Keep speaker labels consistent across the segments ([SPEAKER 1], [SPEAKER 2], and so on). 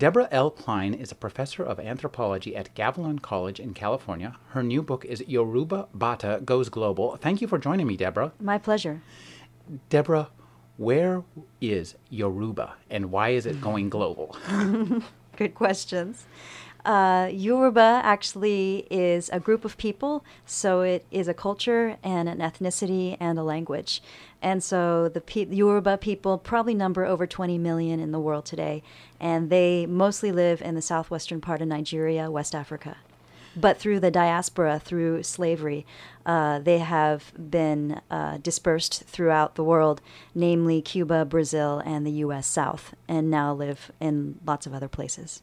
[SPEAKER 1] Deborah L. Klein is a professor of anthropology at Gavilan College in California. Her new book is Yoruba Bata Goes Global. Thank you for joining me, Deborah.
[SPEAKER 2] My pleasure.
[SPEAKER 1] Deborah, where is Yoruba and why is it going global?
[SPEAKER 2] Good questions. Uh, Yoruba actually is a group of people, so it is a culture and an ethnicity and a language. And so the Yoruba people probably number over 20 million in the world today, and they mostly live in the southwestern part of Nigeria, West Africa. But through the diaspora, through slavery, uh, they have been uh, dispersed throughout the world, namely Cuba, Brazil, and the U.S. South, and now live in lots of other places.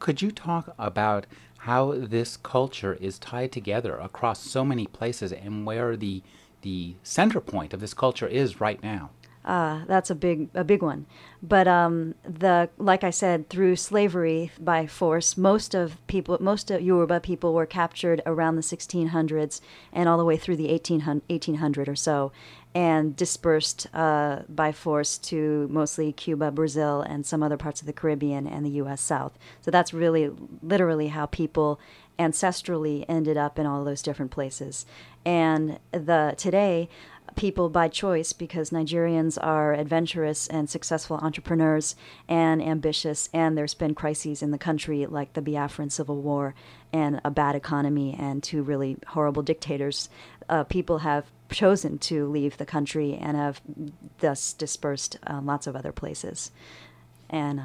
[SPEAKER 1] Could you talk about how this culture is tied together across so many places and where the the center point of this culture is right now?
[SPEAKER 2] Uh, that's a big a big one. But um, the like I said, through slavery by force, most of people, most of Yoruba people were captured around the 1600s and all the way through the 1800, 1800 or so, and dispersed uh, by force to mostly Cuba, Brazil, and some other parts of the Caribbean and the U.S. South. So that's really literally how people ancestrally ended up in all those different places. And the today, people by choice because Nigerians are adventurous and successful entrepreneurs and ambitious, and there's been crises in the country like the Biafran Civil War and a bad economy and two really horrible dictators. Uh, people have chosen to leave the country and have thus dispersed uh, lots of other places. And uh,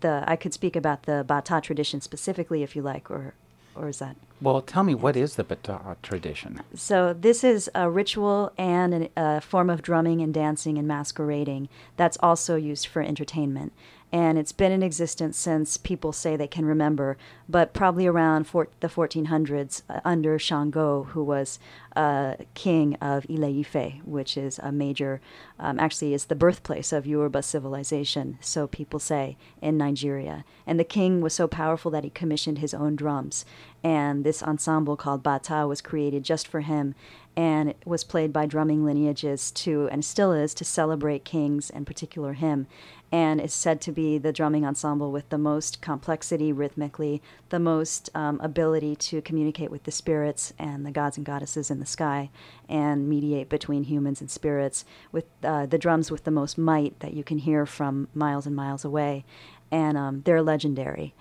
[SPEAKER 2] the I could speak about the Bata tradition specifically if you like, or or is that?
[SPEAKER 1] Well, tell me, what is the Bata tradition?
[SPEAKER 2] So, this is a ritual and an, a form of drumming and dancing and masquerading that's also used for entertainment and it's been in existence since people say they can remember, but probably around the 1400s uh, under Shango, who was uh, king of Ile-Ife, which is a major, um, actually is the birthplace of Yoruba civilization, so people say, in Nigeria. And the king was so powerful that he commissioned his own drums, and this ensemble called Bata was created just for him, and it was played by drumming lineages to, and still is, to celebrate kings and particular him and is said to be the drumming ensemble with the most complexity rhythmically, the most um, ability to communicate with the spirits and the gods and goddesses in the sky, and mediate between humans and spirits, with uh, the drums with the most might that you can hear from miles and miles away. And um, they're legendary.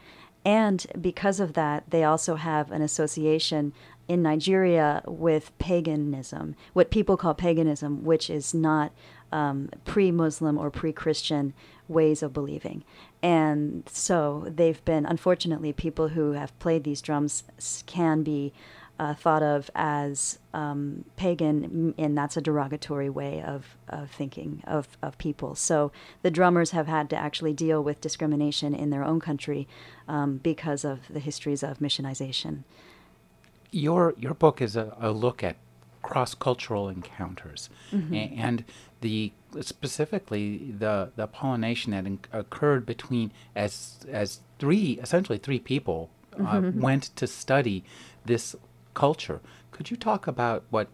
[SPEAKER 2] And because of that, they also have an association in Nigeria with paganism, what people call paganism, which is not um, pre Muslim or pre Christian ways of believing. And so they've been, unfortunately, people who have played these drums can be uh, thought of as um, pagan, and that's a derogatory way of, of thinking of, of people. So the drummers have had to actually deal with discrimination in their own country um, because of the histories of missionization.
[SPEAKER 1] Your, your book is a, a look at cross cultural encounters. Mm-hmm. And the specifically the the pollination that in, occurred between as as three essentially three people uh, mm-hmm. went to study this culture. Could you talk about what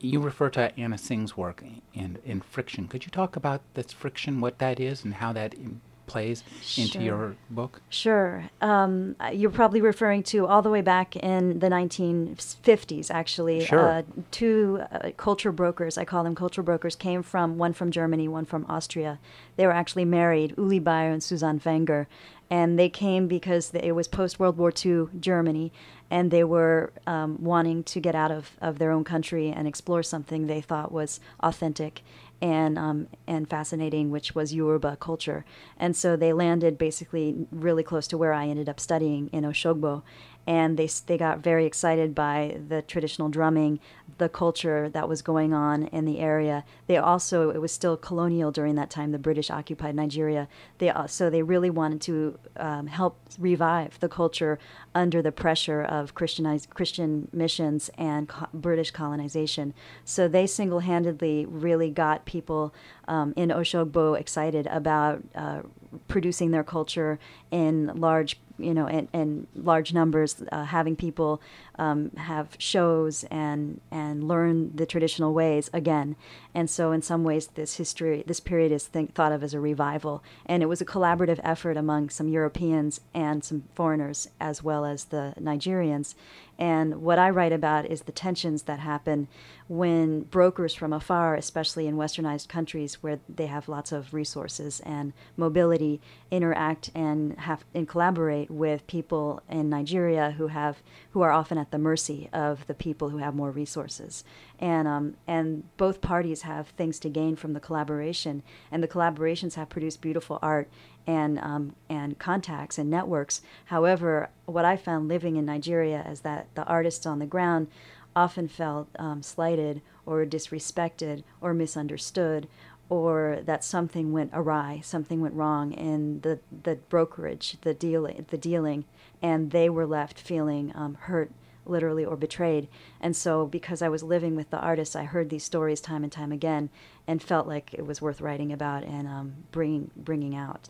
[SPEAKER 1] you refer to Anna Tsing's work in in friction? Could you talk about this friction, what that is, and how that in, plays sure. into your book?
[SPEAKER 2] Sure. Um, you're probably referring to all the way back in the 1950s, actually.
[SPEAKER 1] Sure.
[SPEAKER 2] Uh, two uh, culture brokers, I call them culture brokers, came from one from Germany, one from Austria. They were actually married, Ulli Beier and Susanne Wenger. And they came because it was post World War II Germany, and they were um, wanting to get out of, of their own country and explore something they thought was authentic and um, and fascinating, which was Yoruba culture. And so they landed basically really close to where I ended up studying in Oshogbo, and they they got very excited by the traditional drumming, the culture that was going on in the area. They also it was still colonial during that time. The British occupied Nigeria. They so they really wanted to um, help revive the culture under the pressure of Christianized Christian missions and co- British colonization. So they single handedly really got people um, in Oshogbo excited about uh, producing their culture in large you know, in, in large numbers, uh, having people um, have shows and and learn the traditional ways again. And so, in some ways, this history, this period is think, thought of as a revival, and it was a collaborative effort among some Europeans and some foreigners, as well as the Nigerians. And what I write about is the tensions that happen when brokers from afar, especially in westernized countries where they have lots of resources and mobility, interact and have and collaborate with people in Nigeria who have who are often at the mercy of the people who have more resources. And um, and both parties have things to gain from the collaboration, and the collaborations have produced beautiful art and um, and contacts and networks. However, what I found living in Nigeria is that the artists on the ground often felt um, slighted or disrespected or misunderstood or that something went awry, something went wrong in the, the brokerage, the dealing, the dealing, and they were left feeling um, hurt, literally or betrayed. And so, because I was living with the artists, I heard these stories time and time again, and felt like it was worth writing about and um, bringing bringing out.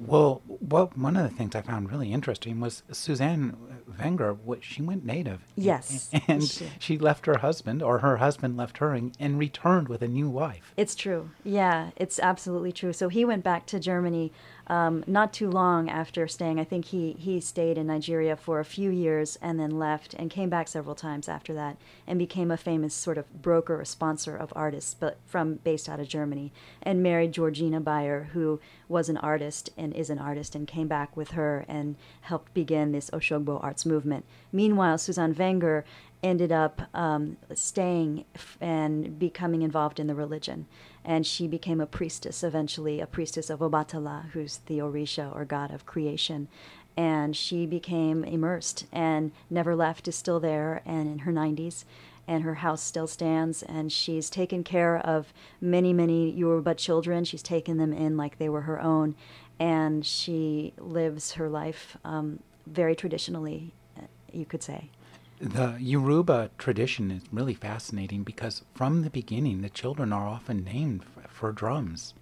[SPEAKER 1] Well, well, one of the things I found really interesting was Susanne Wenger. What she went native.
[SPEAKER 2] Yes,
[SPEAKER 1] and she, she left her husband, or her husband left her, and, and, returned with a new wife.
[SPEAKER 2] It's true. Yeah, it's absolutely true. So he went back to Germany um, not too long after staying. I think he, he stayed in Nigeria for a few years and then left and came back several times after that and became a famous sort of broker or sponsor of artists, but from based out of Germany, and married Georgina Beier, who was an artist and is an artist, and came back with her and helped begin this Oshogbo arts movement. Meanwhile, Susanne Wenger ended up um, staying and becoming involved in the religion and she became a priestess eventually, a priestess of Obatala, who's the Orisha or god of creation. And she became immersed and never left, is still there and in her 90s. And her house still stands, and she's taken care of many, many Yoruba children. She's taken them in like they were her own, and she lives her life um, very traditionally, you could say.
[SPEAKER 1] The Yoruba tradition is really fascinating because from the beginning, the children are often named f- for drums.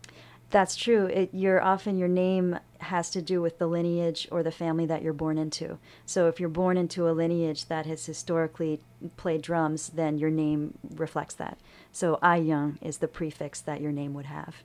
[SPEAKER 2] That's true. It, you're often your name has to do with the lineage or the family that you're born into. So if you're born into a lineage that has historically played drums, then your name reflects that. So Ayan is the prefix that your name would have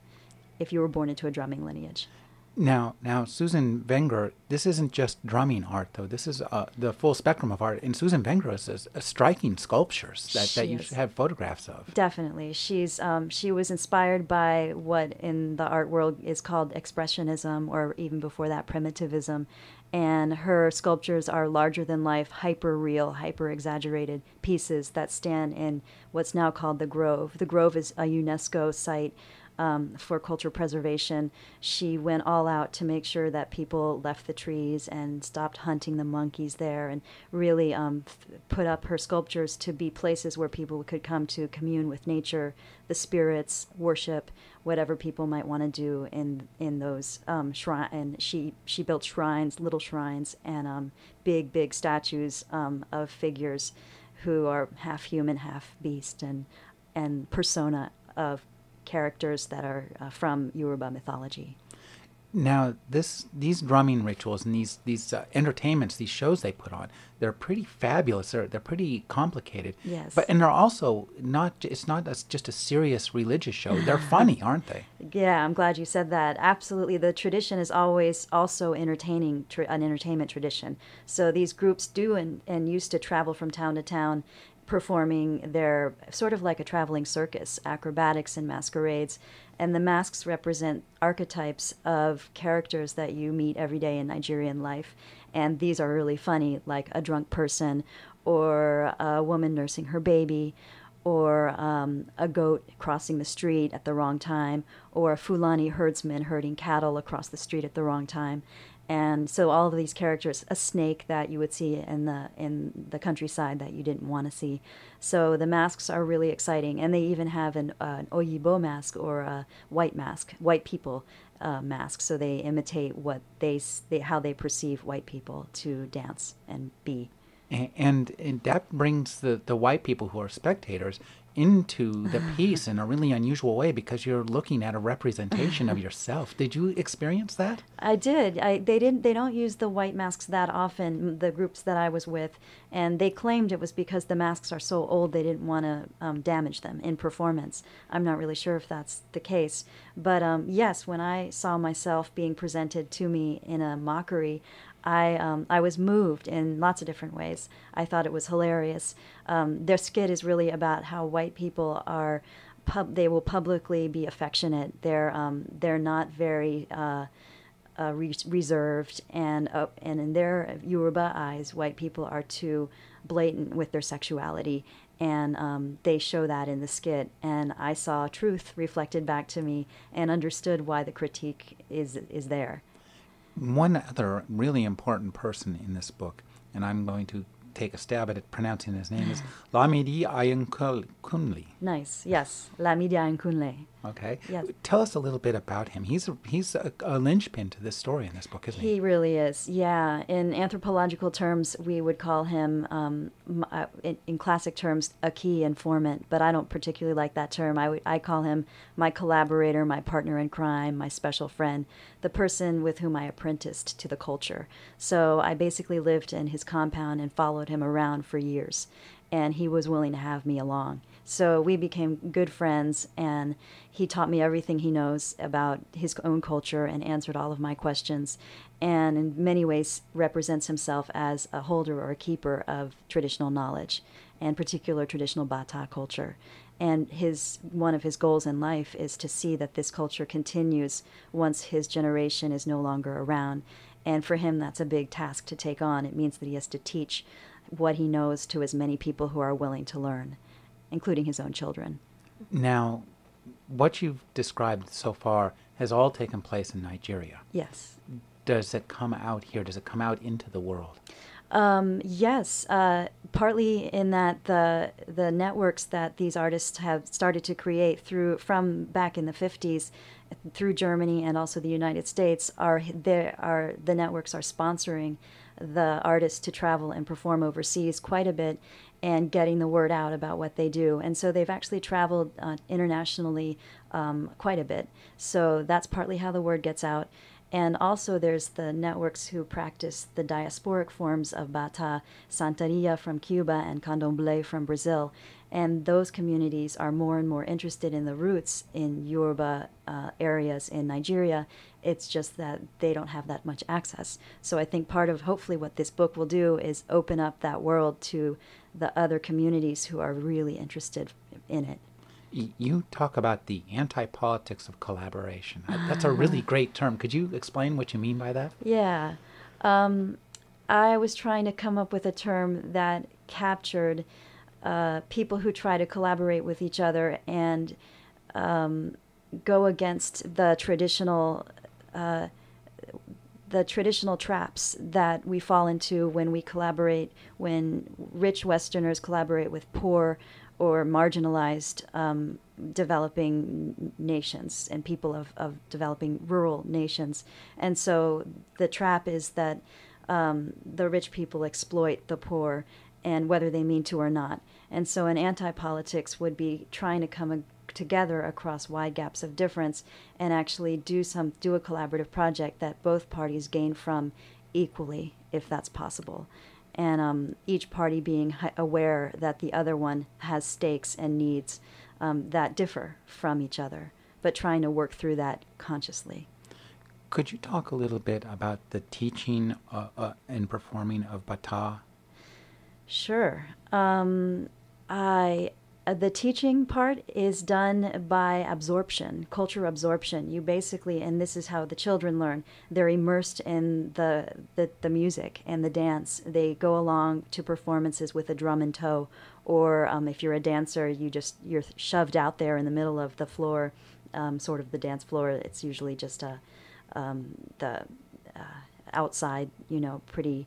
[SPEAKER 2] if you were born into a drumming lineage.
[SPEAKER 1] Now, now, Susan Wenger, this isn't just drumming art, though. This is uh, the full spectrum of art. And Susan Wenger is striking sculptures that, that you have photographs of.
[SPEAKER 2] Definitely, she's um, she was inspired by what in the art world is called expressionism, or even before that, primitivism. And her sculptures are larger than life, hyper real, hyper exaggerated pieces that stand in what's now called the Grove. The Grove is a UNESCO site um, for cultural preservation, she went all out to make sure that people left the trees and stopped hunting the monkeys there and really um, f- put up her sculptures to be places where people could come to commune with nature, the spirits, worship, whatever people might want to do in in those um. And she she built shrines, little shrines, and um, big big statues um, of figures who are half human, half beast, and and persona of characters that are uh, from Yoruba mythology.
[SPEAKER 1] Now, this these drumming rituals and these these uh, entertainments, these shows they put on, they're pretty fabulous. They're they're pretty complicated.
[SPEAKER 2] Yes.
[SPEAKER 1] But and they're also not. It's not a, just a serious religious show. They're funny, aren't they?
[SPEAKER 2] Yeah, I'm glad you said that. Absolutely, the tradition is always also entertaining, tra- an entertainment tradition. So these groups do and, and used to travel from town to town performing their sort of like a traveling circus, acrobatics and masquerades. And the masks represent archetypes of characters that you meet every day in Nigerian life. And these are really funny, like a drunk person, or a woman nursing her baby, or um, a goat crossing the street at the wrong time, or a Fulani herdsman herding cattle across the street at the wrong time. And so all of these characters, a snake that you would see in the in the countryside that you didn't want to see. So the masks are really exciting, and they even have an, uh, an oyibo mask or a white mask, white people uh, mask. So they imitate what they, they how they perceive white people to dance and be.
[SPEAKER 1] And, and that brings the, the white people who are spectators into the piece in a really unusual way because you're looking at a representation of yourself. Did you experience that?
[SPEAKER 2] I did. I they didn't they don't use the white masks that often the groups that I was with and they claimed it was because the masks are so old they didn't want to um, damage them in performance. I'm not really sure if that's the case, but um, yes, when I saw myself being presented to me in a mockery, I um, I was moved in lots of different ways. I thought it was hilarious. Um, their skit is really about how white people are. Pub, they will publicly be affectionate. They're um, they're not very uh, uh, re- reserved, and uh, and in their Yoruba eyes, white people are too blatant with their sexuality, and um, they show that in the skit. And I saw truth reflected back to me, and understood why the critique is is there
[SPEAKER 1] one other really important person in this book, and I'm going to take a stab at it pronouncing his name, is Lamidi Ayankunle.
[SPEAKER 2] Nice, yes, Lamidi Ayankunle.
[SPEAKER 1] Okay.
[SPEAKER 2] Yes.
[SPEAKER 1] Tell us a little bit about him. He's a, he's a, a linchpin to this story in this book, isn't he?
[SPEAKER 2] He really is. Yeah. In anthropological terms, we would call him, um, uh, in, in, classic terms, a key informant. But I don't particularly like that term. I, I call him my collaborator, my partner in crime, my special friend, the person with whom I apprenticed to the culture. So I basically lived in his compound and followed him around for years, and he was willing to have me along. So we became good friends, and he taught me everything he knows about his own culture and answered all of my questions, and in many ways represents himself as a holder or a keeper of traditional knowledge, and particular traditional Bata culture. And his one of his goals in life is to see that this culture continues once his generation is no longer around. And for him, that's a big task to take on. It means that he has to teach what he knows to as many people who are willing to learn including his own children.
[SPEAKER 1] Now, what you've described so far has all taken place in Nigeria.
[SPEAKER 2] Yes.
[SPEAKER 1] Does it come out here? Does it come out into the world?
[SPEAKER 2] Um, yes, uh, partly in that the the networks that these artists have started to create through from back in the fifties, through Germany and also the United States are there are the networks are sponsoring the artists to travel and perform overseas quite a bit and getting the word out about what they do. And so they've actually traveled uh, internationally um, quite a bit. So that's partly how the word gets out. And also, there's the networks who practice the diasporic forms of bata, santeria from Cuba, and candomblé from Brazil. And those communities are more and more interested in the roots in Yoruba uh, areas in Nigeria. It's just that they don't have that much access. So I think part of hopefully what this book will do is open up that world to the other communities who are really interested in it
[SPEAKER 1] you talk about the anti politics of collaboration. That's a really great term. Could you explain what you mean by that?
[SPEAKER 2] Yeah. Um, I was trying to come up with a term that captured uh, people who try to collaborate with each other and um, go against the traditional. Uh, the traditional traps that we fall into when we collaborate, when rich Westerners collaborate with poor or marginalized um, developing nations and people of, of developing rural nations. And so the trap is that um, the rich people exploit the poor, and whether they mean to or not. And so an anti politics would be trying to come together across wide gaps of difference and actually do some do a collaborative project that both parties gain from equally if that's possible and um, each party being aware that the other one has stakes and needs um, that differ from each other, but trying to work through that consciously.
[SPEAKER 1] Could you talk a little bit about the teaching uh, uh, and performing of bata?
[SPEAKER 2] Sure. Um, I the teaching part is done by absorption, culture absorption. You basically, and this is how the children learn. They're immersed in the, the, the music and the dance. They go along to performances with a drum and toe, or um, if you're a dancer, you just you're shoved out there in the middle of the floor, um, sort of the dance floor. It's usually just a um, the uh, outside, you know, pretty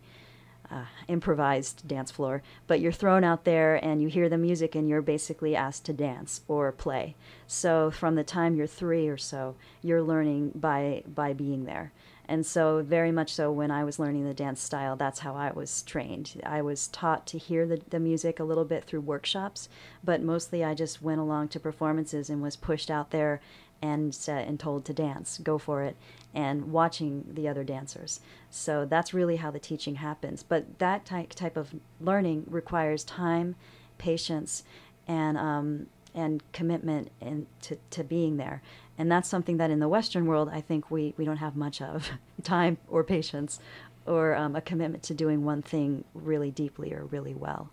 [SPEAKER 2] uh, improvised dance floor, but you're thrown out there and you hear the music and you're basically asked to dance or play. So from the time you're three or so, you're learning by by being there. And so, very much so, when I was learning the dance style, that's how I was trained. I was taught to hear the, the music a little bit through workshops, but mostly I just went along to performances and was pushed out there and uh, and told to dance, go for it, and watching the other dancers. So that's really how the teaching happens. But that type type of learning requires time, patience, and um, and commitment and to, to being there. And that's something that in the Western world, I think we, we don't have much of time or patience or um, a commitment to doing one thing really deeply or really well.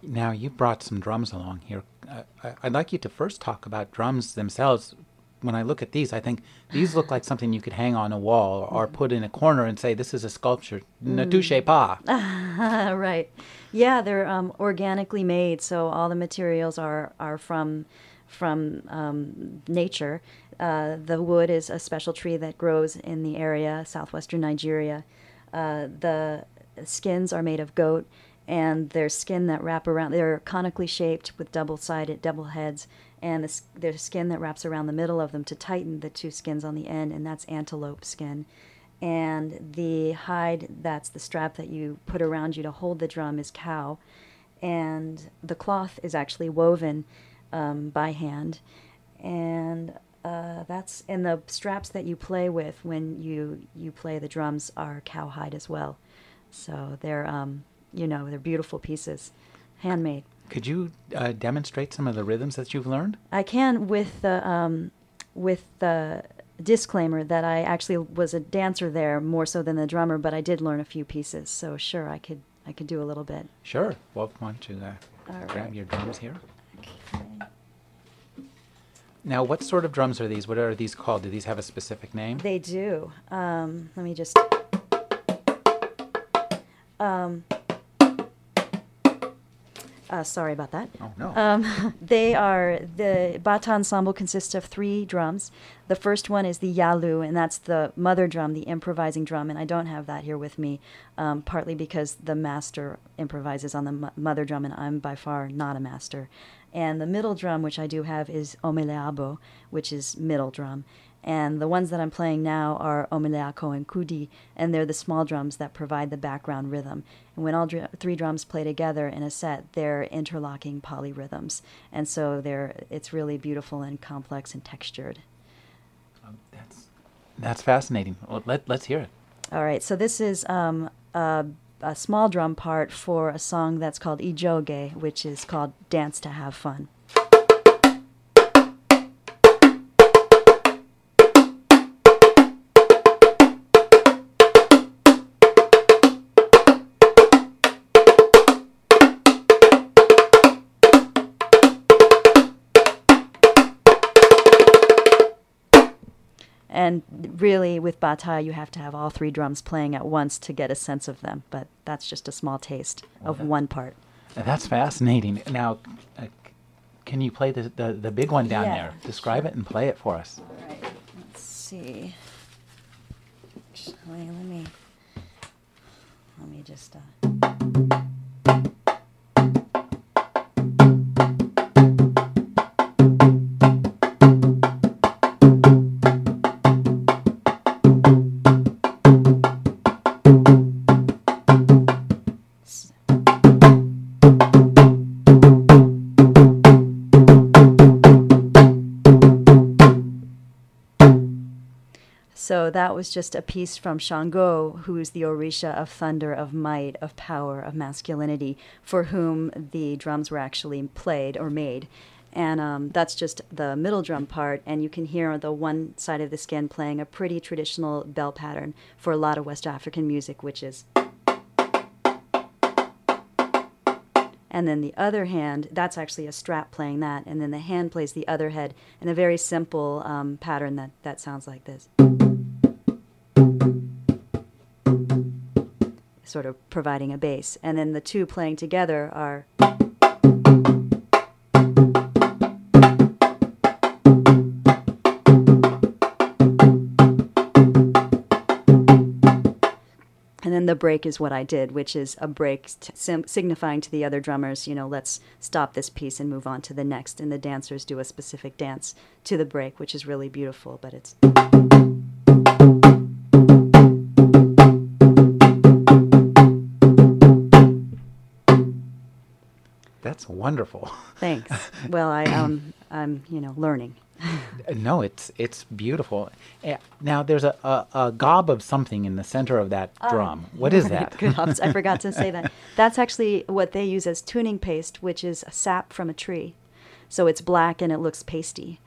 [SPEAKER 1] Now, you brought some drums along here. Uh, I'd like you to first talk about drums themselves. When I look at these, I think these look like something you could hang on a wall or put in a corner and say, This is a sculpture. Ne touche pas.
[SPEAKER 2] right. Yeah, they're um, organically made, so all the materials are, are from from um, nature. Uh, the wood is a special tree that grows in the area, southwestern Nigeria. Uh, the skins are made of goat, and their skin that wrap around. They're conically shaped with double-sided, double heads, and the, there's skin that wraps around the middle of them to tighten the two skins on the end, and that's antelope skin. And the hide, that's the strap that you put around you to hold the drum, is cow. And the cloth is actually woven um, by hand, and uh, that's and the straps that you play with when you you play the drums are cowhide as well. So they're um, you know they're beautiful pieces, handmade.
[SPEAKER 1] Could you uh, demonstrate some of the rhythms that you've learned?
[SPEAKER 2] I can with the um, with the disclaimer that I actually was a dancer there more so than the drummer, but I did learn a few pieces. So sure, I could I could do a little bit.
[SPEAKER 1] Sure. Well, why don't you uh, grab right. your drums here? Okay. Now, what sort of drums are these? What are these called? Do these have a specific name?
[SPEAKER 2] They do. Um, let me just. Um, uh, sorry about that.
[SPEAKER 1] Oh, no.
[SPEAKER 2] Um, they are the Bata ensemble consists of three drums. The first one is the Yalu, and that's the mother drum, the improvising drum. And I don't have that here with me, um, partly because the master improvises on the mother drum, and I'm by far not a master. And the middle drum, which I do have, is omeleabo, which is middle drum. And the ones that I'm playing now are omeleako and kudi, and they're the small drums that provide the background rhythm. And when all dr- three drums play together in a set, they're interlocking polyrhythms. And so they're, it's really beautiful and complex and textured.
[SPEAKER 1] Um, that's, that's fascinating. Well, let, let's hear it.
[SPEAKER 2] All right, so this is um, a a small drum part for a song that's called Ijoge, which is called Dance to Have Fun. Really with bata you have to have all three drums playing at once to get a sense of them but that's just a small taste of one part.
[SPEAKER 1] That's fascinating. Now uh, can you play the, the, the big one down
[SPEAKER 2] yeah,
[SPEAKER 1] there? describe it and play it for us.
[SPEAKER 2] All right let's see. Actually, let me let me just uh that was just a piece from Shango, who is the Orisha of thunder, of might, of power, of masculinity, for whom the drums were actually played or made. And um, that's just the middle drum part, and you can hear on the one side of the skin playing a pretty traditional bell pattern for a lot of West African music, which is. and then the other hand, that's actually a strap playing that, and then the hand plays the other head in a very simple um, pattern that, that sounds like this. Sort of providing a bass. And then the two playing together are. And then the break is what I did, which is a break sim- signifying to the other drummers, you know, let's stop this piece and move on to the next. And the dancers do a specific dance to the break, which is really beautiful, but it's.
[SPEAKER 1] That's wonderful.
[SPEAKER 2] Thanks. well, I um, I'm you know learning.
[SPEAKER 1] no, it's it's beautiful. Eh, Now there's a, a, a gob of something in the center of that drum. What is that?
[SPEAKER 2] Good ops. I forgot to say that. That's actually what they use as tuning paste, which is a sap from a tree. So it's black and it looks pasty.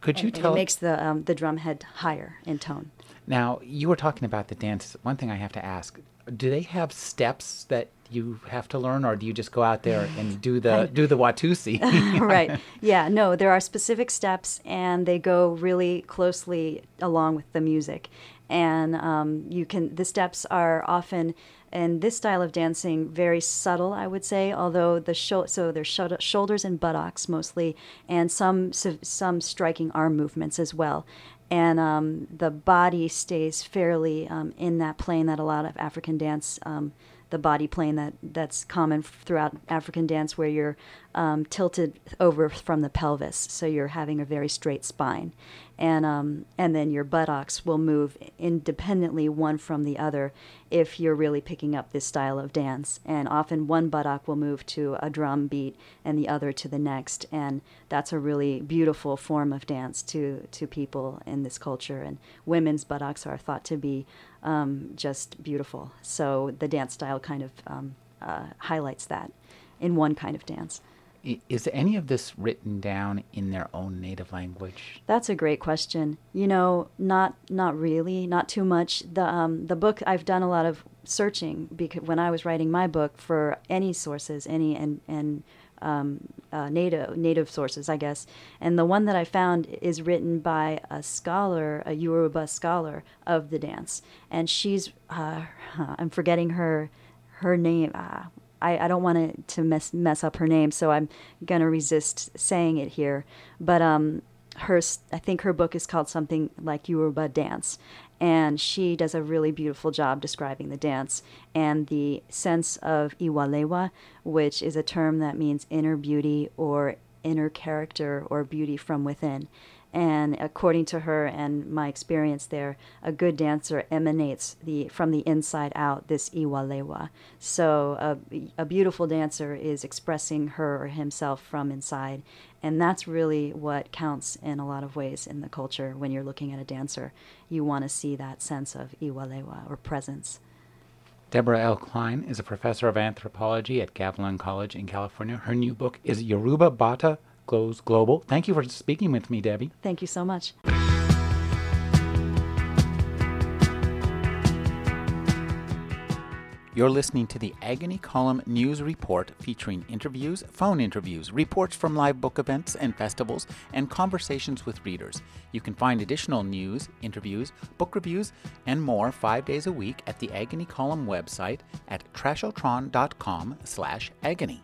[SPEAKER 1] Could you
[SPEAKER 2] And- and
[SPEAKER 1] tell?
[SPEAKER 2] it makes the um, the drum head higher in tone.
[SPEAKER 1] Now you were talking about the dance. One thing I have to ask: Do they have steps that you have to learn, or do you just go out there and do the do the Watusi?
[SPEAKER 2] right. Yeah. No, there are specific steps, and they go really closely along with the music. And um, you can. The steps are often in this style of dancing very subtle, I would say. Although the sho- so there's sho- shoulders and buttocks mostly, and some some striking arm movements as well. And um, the body stays fairly um, in that plane that a lot of African dance um, the body plane that that's common throughout African dance, where you're um, tilted over from the pelvis, so you're having a very straight spine, and um, and then your buttocks will move independently one from the other if you're really picking up this style of dance. And often one buttock will move to a drum beat and the other to the next, and that's a really beautiful form of dance to to people in this culture. And women's buttocks are thought to be um, just beautiful. So the dance style kind of um, uh, highlights that in one kind of dance.
[SPEAKER 1] Is any of this written down in their own native language?
[SPEAKER 2] That's a great question. You know, not not really, not too much. The um, the book I've done a lot of searching because when I was writing my book for any sources, any and and um, uh, native native sources, I guess. And the one that I found is written by a scholar, a Yoruba scholar of the dance, and she's uh, I'm forgetting her her name. Uh, I, I don't want to mess mess up her name, so I'm gonna resist saying it here. But um, her I think her book is called something like Yoruba Dance, and she does a really beautiful job describing the dance and the sense of iwalewa, which is a term that means inner beauty or inner character or beauty from within. And according to her and my experience there, a good dancer emanates the from the inside out this iwalewa. So a, a beautiful dancer is expressing her or himself from inside, and that's really what counts in a lot of ways in the culture. When you're looking at a dancer, you want to see that sense of iwalewa or presence.
[SPEAKER 1] Deborah L. Klein is a professor of anthropology at Gavilan College in California. Her new book is Yoruba Bata Goes Global. Thank you for speaking with me, Debbie.
[SPEAKER 2] Thank you so much.
[SPEAKER 1] You're listening to the Agony Column News Report featuring interviews, phone interviews, reports from live book events and festivals, and conversations with readers. You can find additional news, interviews, book reviews, and more five days a week at the Agony Column website at trashotron.com slash agony.